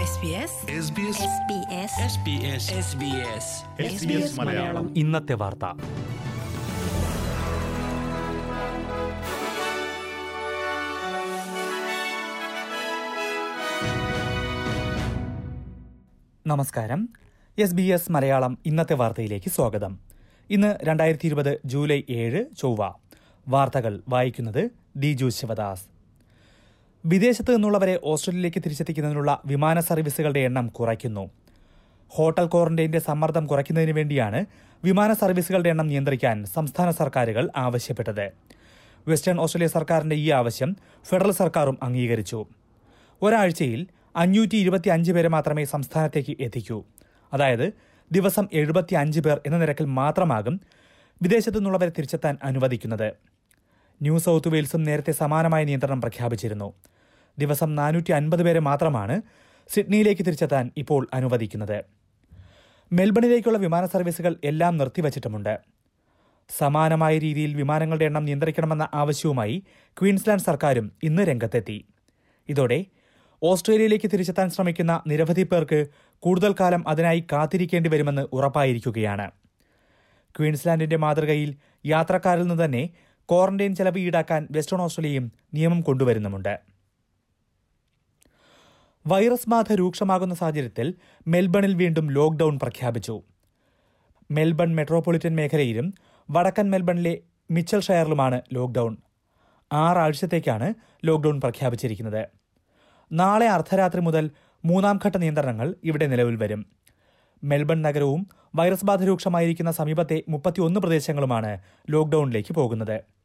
SBS SBS SBS Malayalam. ഇന്നത്തെ വാർത്ത. നമസ്കാരം. എസ് ബി എസ് മലയാളം ഇന്നത്തെ വാർത്തയിലേക്ക് സ്വാഗതം. ഇന്ന് രണ്ടായിരത്തി ഇരുപത് ജൂലൈ ഏഴ് ചൊവ്വ. വാർത്തകൾ വായിക്കുന്നത് ദിജു ശിവദാസ്. വിദേശത്ത് നിന്നുള്ളവരെ ഓസ്ട്രേലിയയിലേക്ക് തിരിച്ചെത്തിക്കുന്നതിനുള്ള വിമാന സർവീസുകളുടെ എണ്ണം കുറയ്ക്കുന്നു. ഹോട്ടൽ ക്വാറന്റൈന്റെ സമ്മർദ്ദം കുറയ്ക്കുന്നതിന് വേണ്ടിയാണ് വിമാന സർവീസുകളുടെ എണ്ണം നിയന്ത്രിക്കാൻ സംസ്ഥാന സർക്കാരുകൾ ആവശ്യപ്പെട്ടത്. വെസ്റ്റേൺ ഓസ്ട്രേലിയ സർക്കാരിന്റെ ഈ ആവശ്യം ഫെഡറൽ സർക്കാരും അംഗീകരിച്ചു. ഒരാഴ്ചയിൽ അഞ്ഞൂറ്റി ഇരുപത്തി അഞ്ച് പേരെ മാത്രമേ സംസ്ഥാനത്തേക്ക് എത്തിക്കൂ. അതായത് ദിവസം എഴുപത്തി അഞ്ച് പേർ എന്ന നിരക്കിൽ മാത്രമാകും വിദേശത്തു നിന്നുള്ളവരെ തിരിച്ചെത്താൻ അനുവദിക്കുന്നത്. ന്യൂ സൗത്ത് വെയിൽസും നേരത്തെ സമാനമായ നിയന്ത്രണം പ്രഖ്യാപിച്ചിരുന്നു. ദിവസം നാനൂറ്റി അൻപത് പേരെ മാത്രമാണ് സിഡ്നിയിലേക്ക് തിരിച്ചെത്താൻ ഇപ്പോൾ അനുവദിക്കുന്നത്. മെൽബണിലേക്കുള്ള വിമാന സർവീസുകൾ എല്ലാം നിർത്തിവച്ചിട്ടുമുണ്ട്. സമാനമായ രീതിയിൽ വിമാനങ്ങളുടെ എണ്ണം നിയന്ത്രിക്കണമെന്ന ആവശ്യവുമായി ക്വീൻസ്ലാൻഡ് സർക്കാരും ഇന്ന് രംഗത്തെത്തി. ഇതോടെ ഓസ്ട്രേലിയയിലേക്ക് തിരിച്ചെത്താൻ ശ്രമിക്കുന്ന നിരവധി പേർക്ക് കൂടുതൽ കാലം അതിനായി കാത്തിരിക്കേണ്ടി വരുമെന്ന് ഉറപ്പായിരിക്കുകയാണ്. ക്വീൻസ്ലാൻഡിന്റെ മാതൃകയിൽ യാത്രക്കാരിൽ നിന്ന് തന്നെ ക്വാറന്റൈൻ ചെലവ് ഈടാക്കാൻ വെസ്റ്റേൺ ഓസ്ട്രേലിയയും നിയമം കൊണ്ടുവരുന്നുമുണ്ട്. വൈറസ് ബാധ രൂക്ഷമാകുന്ന സാഹചര്യത്തിൽ മെൽബണിൽ വീണ്ടും ലോക്ഡൌൺ പ്രഖ്യാപിച്ചു. മെൽബൺ മെട്രോപൊളിറ്റൻ മേഖലയിലും വടക്കൻ മെൽബണിലെ മിച്ചൽ ഷെയറിലുമാണ് ലോക്ഡൌൺ. ആറാഴ്ചത്തേക്കാണ് ലോക്ഡൌൺ പ്രഖ്യാപിച്ചിരിക്കുന്നത്. നാളെ അർദ്ധരാത്രി മുതൽ മൂന്നാം ഘട്ട നിയന്ത്രണങ്ങൾ ഇവിടെ നിലവിൽ വരും. മെൽബൺ നഗരവും വൈറസ് ബാധ രൂക്ഷമായിരിക്കുന്ന സമീപത്തെ മുപ്പത്തിയൊന്ന് പ്രദേശങ്ങളുമാണ് ലോക്ക്ഡൌണിലേക്ക് പോകുന്നത്.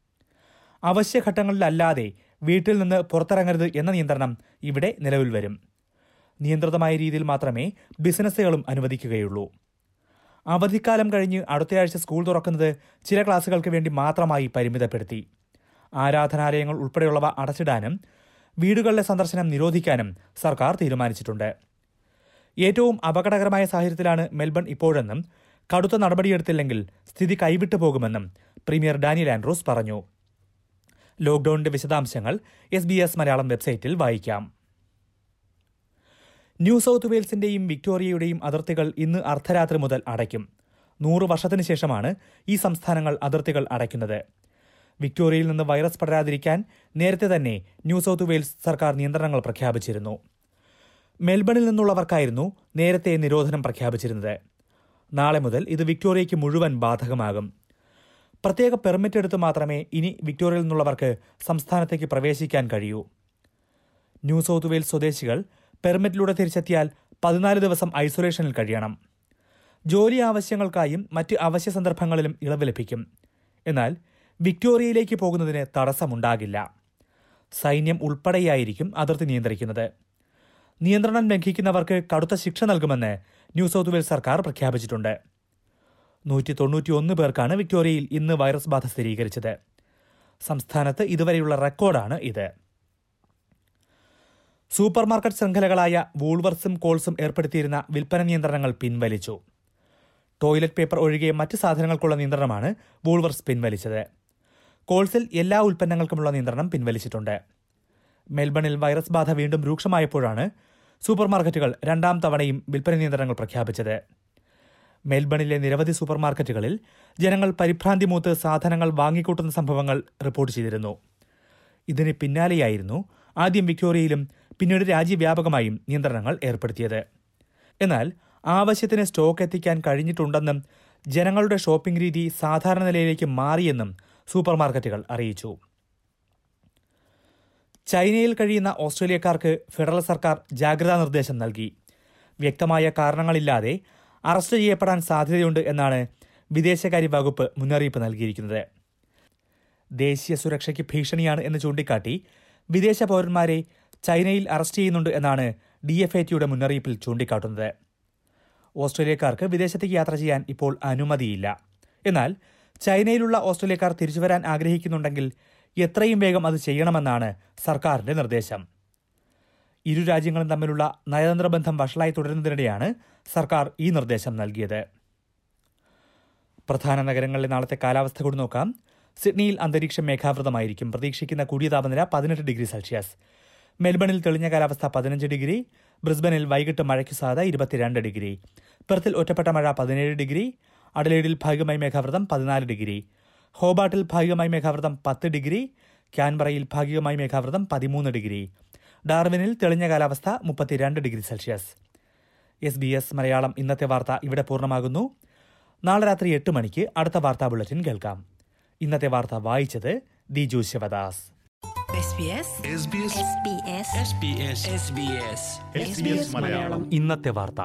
അവശ്യഘട്ടങ്ങളിലല്ലാതെ വീട്ടിൽ നിന്ന് പുറത്തിറങ്ങരുത് എന്ന നിയന്ത്രണം ഇവിടെ നിലവിൽ വരും. നിയന്ത്രിതമായ രീതിയിൽ മാത്രമേ ബിസിനസ്സുകളും അനുവദിക്കുകയുള്ളൂ. അവധിക്കാലം കഴിഞ്ഞ് അടുത്തയാഴ്ച സ്കൂൾ തുറക്കുന്നത് ചില ക്ലാസുകൾക്ക് വേണ്ടി മാത്രമായി പരിമിതപ്പെടുത്തി. ആരാധനാലയങ്ങൾ ഉൾപ്പെടെയുള്ളവ അടച്ചിടാനും വീടുകളിലെ സന്ദർശനം നിരോധിക്കാനും സർക്കാർ തീരുമാനിച്ചിട്ടുണ്ട്. ഏറ്റവും അപകടകരമായ സാഹചര്യത്തിലാണ് മെൽബൺ ഇപ്പോഴെന്നും കടുത്ത നടപടിയെടുത്തില്ലെങ്കിൽ സ്ഥിതി കൈവിട്ടു പോകുമെന്നും പ്രീമിയർ ഡാനിയൽ ആൻഡ്രൂസ് പറഞ്ഞു. ലോക്ഡൌണിന്റെ വിശദാംശങ്ങൾ എസ് ബി എസ് മലയാളം വെബ്സൈറ്റിൽ വായിക്കാം. ന്യൂ സൗത്ത് വെയിൽസിന്റെയും വിക്ടോറിയയുടെയും അതിർത്തികൾ ഇന്ന് അർദ്ധരാത്രി മുതൽ അടയ്ക്കും. നൂറ് വർഷത്തിനു ശേഷമാണ് ഈ സംസ്ഥാനങ്ങൾ അതിർത്തികൾ അടയ്ക്കുന്നത്. വിക്ടോറിയയിൽ നിന്ന് വൈറസ് പടരാതിരിക്കാൻ നേരത്തെ തന്നെ ന്യൂ സൗത്ത് വെയിൽസ് സർക്കാർ നിയന്ത്രണങ്ങൾ പ്രഖ്യാപിച്ചിരുന്നു. മെൽബണിൽ നിന്നുള്ളവർക്കായിരുന്നു നേരത്തെ നിരോധനം പ്രഖ്യാപിച്ചിരുന്നത്. നാളെ മുതൽ ഇത് വിക്ടോറിയയ്ക്ക് മുഴുവൻ ബാധകമാകും. പ്രത്യേക പെർമിറ്റ് എടുത്ത് മാത്രമേ ഇനി വിക്ടോറിയയിൽ നിന്നുള്ളവർക്ക് സംസ്ഥാനത്തേക്ക് പ്രവേശിക്കാൻ കഴിയൂ. ന്യൂ സൗത്ത് വെയിൽസ് സ്വദേശികൾ പെർമിറ്റിലൂടെ തിരിച്ചെത്തിയാൽ പതിനാല് ദിവസം ഐസൊലേഷനിൽ കഴിയണം. ജോലി ആവശ്യങ്ങൾക്കായും മറ്റ് അവശ്യ സന്ദർഭങ്ങളിലും ഇളവ് ലഭിക്കും. എന്നാൽ വിക്ടോറിയയിലേക്ക് പോകുന്നതിന് തടസ്സമുണ്ടാകില്ല. സൈന്യം ഉൾപ്പെടെയായിരിക്കും അതിർത്തി നിയന്ത്രിക്കുന്നത്. നിയന്ത്രണം ലംഘിക്കുന്നവർക്ക് കടുത്ത ശിക്ഷ നൽകുമെന്ന് ന്യൂ സൗത്ത് വെയിൽസ് സർക്കാർ പ്രഖ്യാപിച്ചിട്ടുണ്ട്. നൂറ്റി തൊണ്ണൂറ്റിയൊന്ന് പേർക്കാണ് വിക്ടോറിയയിൽ ഇന്ന് വൈറസ് ബാധ സ്ഥിരീകരിച്ചത്. സംസ്ഥാനത്ത് ഇതുവരെയുള്ള റെക്കോർഡാണ് ഇത്. സൂപ്പർമാർക്കറ്റ് ശൃംഖലകളായ വൂൾവർസും കോൾസും ഏർപ്പെടുത്തിയിരുന്ന വിൽപ്പന നിയന്ത്രണങ്ങൾ പിൻവലിച്ചു. ടോയ്ലറ്റ് പേപ്പർ ഒഴികെ മറ്റ് സാധനങ്ങൾക്കുള്ള നിയന്ത്രണമാണ് വൂൾവർസ് പിൻവലിച്ചത്. കോൾസിൽ എല്ലാ ഉൽപ്പന്നങ്ങൾക്കുമുള്ള നിയന്ത്രണം പിൻവലിച്ചിട്ടുണ്ട്. മെൽബണിൽ വൈറസ് ബാധ വീണ്ടും രൂക്ഷമായപ്പോഴാണ് സൂപ്പർമാർക്കറ്റുകൾ രണ്ടാം തവണയും വിൽപ്പന നിയന്ത്രണങ്ങൾ പ്രഖ്യാപിച്ചത്. മെൽബണിലെ നിരവധി സൂപ്പർമാർക്കറ്റുകളിൽ ജനങ്ങൾ പരിഭ്രാന്തി മൂത്ത് സാധനങ്ങൾ വാങ്ങിക്കൂട്ടുന്ന സംഭവങ്ങൾ റിപ്പോർട്ട് ചെയ്തിരുന്നു. ഇതിന് പിന്നാലെയായിരുന്നു ആദ്യം വിക്ടോറിയയിലും പിന്നീട് രാജ്യവ്യാപകമായും നിയന്ത്രണങ്ങൾ ഏർപ്പെടുത്തിയത്. എന്നാൽ ആവശ്യത്തിന് സ്റ്റോക്ക് എത്തിക്കാൻ കഴിഞ്ഞിട്ടുണ്ടെന്നും ജനങ്ങളുടെ ഷോപ്പിംഗ് രീതി സാധാരണ നിലയിലേക്ക് മാറിയെന്നും സൂപ്പർമാർക്കറ്റുകൾ അറിയിച്ചു. ചൈനയിൽ കഴിയുന്ന ഓസ്ട്രേലിയക്കാർക്ക് ഫെഡറൽ സർക്കാർ ജാഗ്രതാ നിർദ്ദേശം നൽകി. വ്യക്തമായ കാരണങ്ങളില്ലാതെ അറസ്റ്റ് ചെയ്യപ്പെടാൻ സാധ്യതയുണ്ട് എന്നാണ് വിദേശകാര്യ വകുപ്പ് മുന്നറിയിപ്പ് നൽകിയിരിക്കുന്നത്. ദേശീയ സുരക്ഷയ്ക്ക് ഭീഷണിയാണ് എന്ന് ചൂണ്ടിക്കാട്ടി വിദേശ പൗരന്മാരെ ചൈനയിൽ അറസ്റ്റ് ചെയ്യുന്നുണ്ട് എന്നാണ് ഡി എഫ് എ ടിയുടെ മുന്നറിയിപ്പിൽ ചൂണ്ടിക്കാട്ടുന്നത്. ഓസ്ട്രേലിയക്കാർക്ക് വിദേശത്തേക്ക് യാത്ര ചെയ്യാൻ ഇപ്പോൾ അനുമതിയില്ല. എന്നാൽ ചൈനയിലുള്ള ഓസ്ട്രേലിയക്കാർ തിരിച്ചുവരാൻ ആഗ്രഹിക്കുന്നുണ്ടെങ്കിൽ എത്രയും വേഗം അത് ചെയ്യണമെന്നാണ് സർക്കാരിന്റെ നിർദ്ദേശം. ഇരു രാജ്യങ്ങളും തമ്മിലുള്ള നയതന്ത്ര ബന്ധം വഷളായി തുടരുന്നതിനിടെയാണ് സർക്കാർ ഈ നിർദ്ദേശം നൽകിയത്. പ്രധാന നഗരങ്ങളിലെ നാളത്തെ കാലാവസ്ഥ കൂടി നോക്കാം. സിഡ്നിയിൽ അന്തരീക്ഷം മേഘാവൃതമായിരിക്കും. പ്രതീക്ഷിക്കുന്ന കൂടിയ താപനില പതിനെട്ട് ഡിഗ്രി സെൽഷ്യസ്. മെൽബണിൽ തെളിഞ്ഞ കാലാവസ്ഥ പതിനഞ്ച് ഡിഗ്രി. ബ്രിസ്ബനിൽ വൈകിട്ട് മഴയ്ക്ക് സാധ്യത ഇരുപത്തിരണ്ട് ഡിഗ്രി. പെർത്തിൽ ഒറ്റപ്പെട്ട മഴ പതിനേഴ് ഡിഗ്രി. അഡലേഡിൽ ഭാഗികമായി മേഘാവൃതം പതിനാല് ഡിഗ്രി. ഹോബാട്ടിൽ ഭാഗികമായി മേഘാവൃതം പത്ത് ഡിഗ്രി. ക്യാൻബറയിൽ ഭാഗികമായി മേഘാവൃതം പതിമൂന്ന് ഡിഗ്രി. ഡാർവിനിൽ തെളിഞ്ഞ കാലാവസ്ഥ മുപ്പത്തിരണ്ട് degree Celsius. S B S Malayalam ഇന്നത്തെ വാർത്ത ഇവിടെ പൂർണമാകുന്നു. നാളെ രാത്രി എട്ട് മണിക്ക് അടുത്ത വാർത്താ ബുള്ളറ്റിൻ കേൾക്കാം. ഇന്നത്തെ വാർത്ത വായിച്ചത് Diju Sivadas. SBS SBS SBS SBS SBS SBS Malayalam. ഇന്നത്തെ വാർത്ത.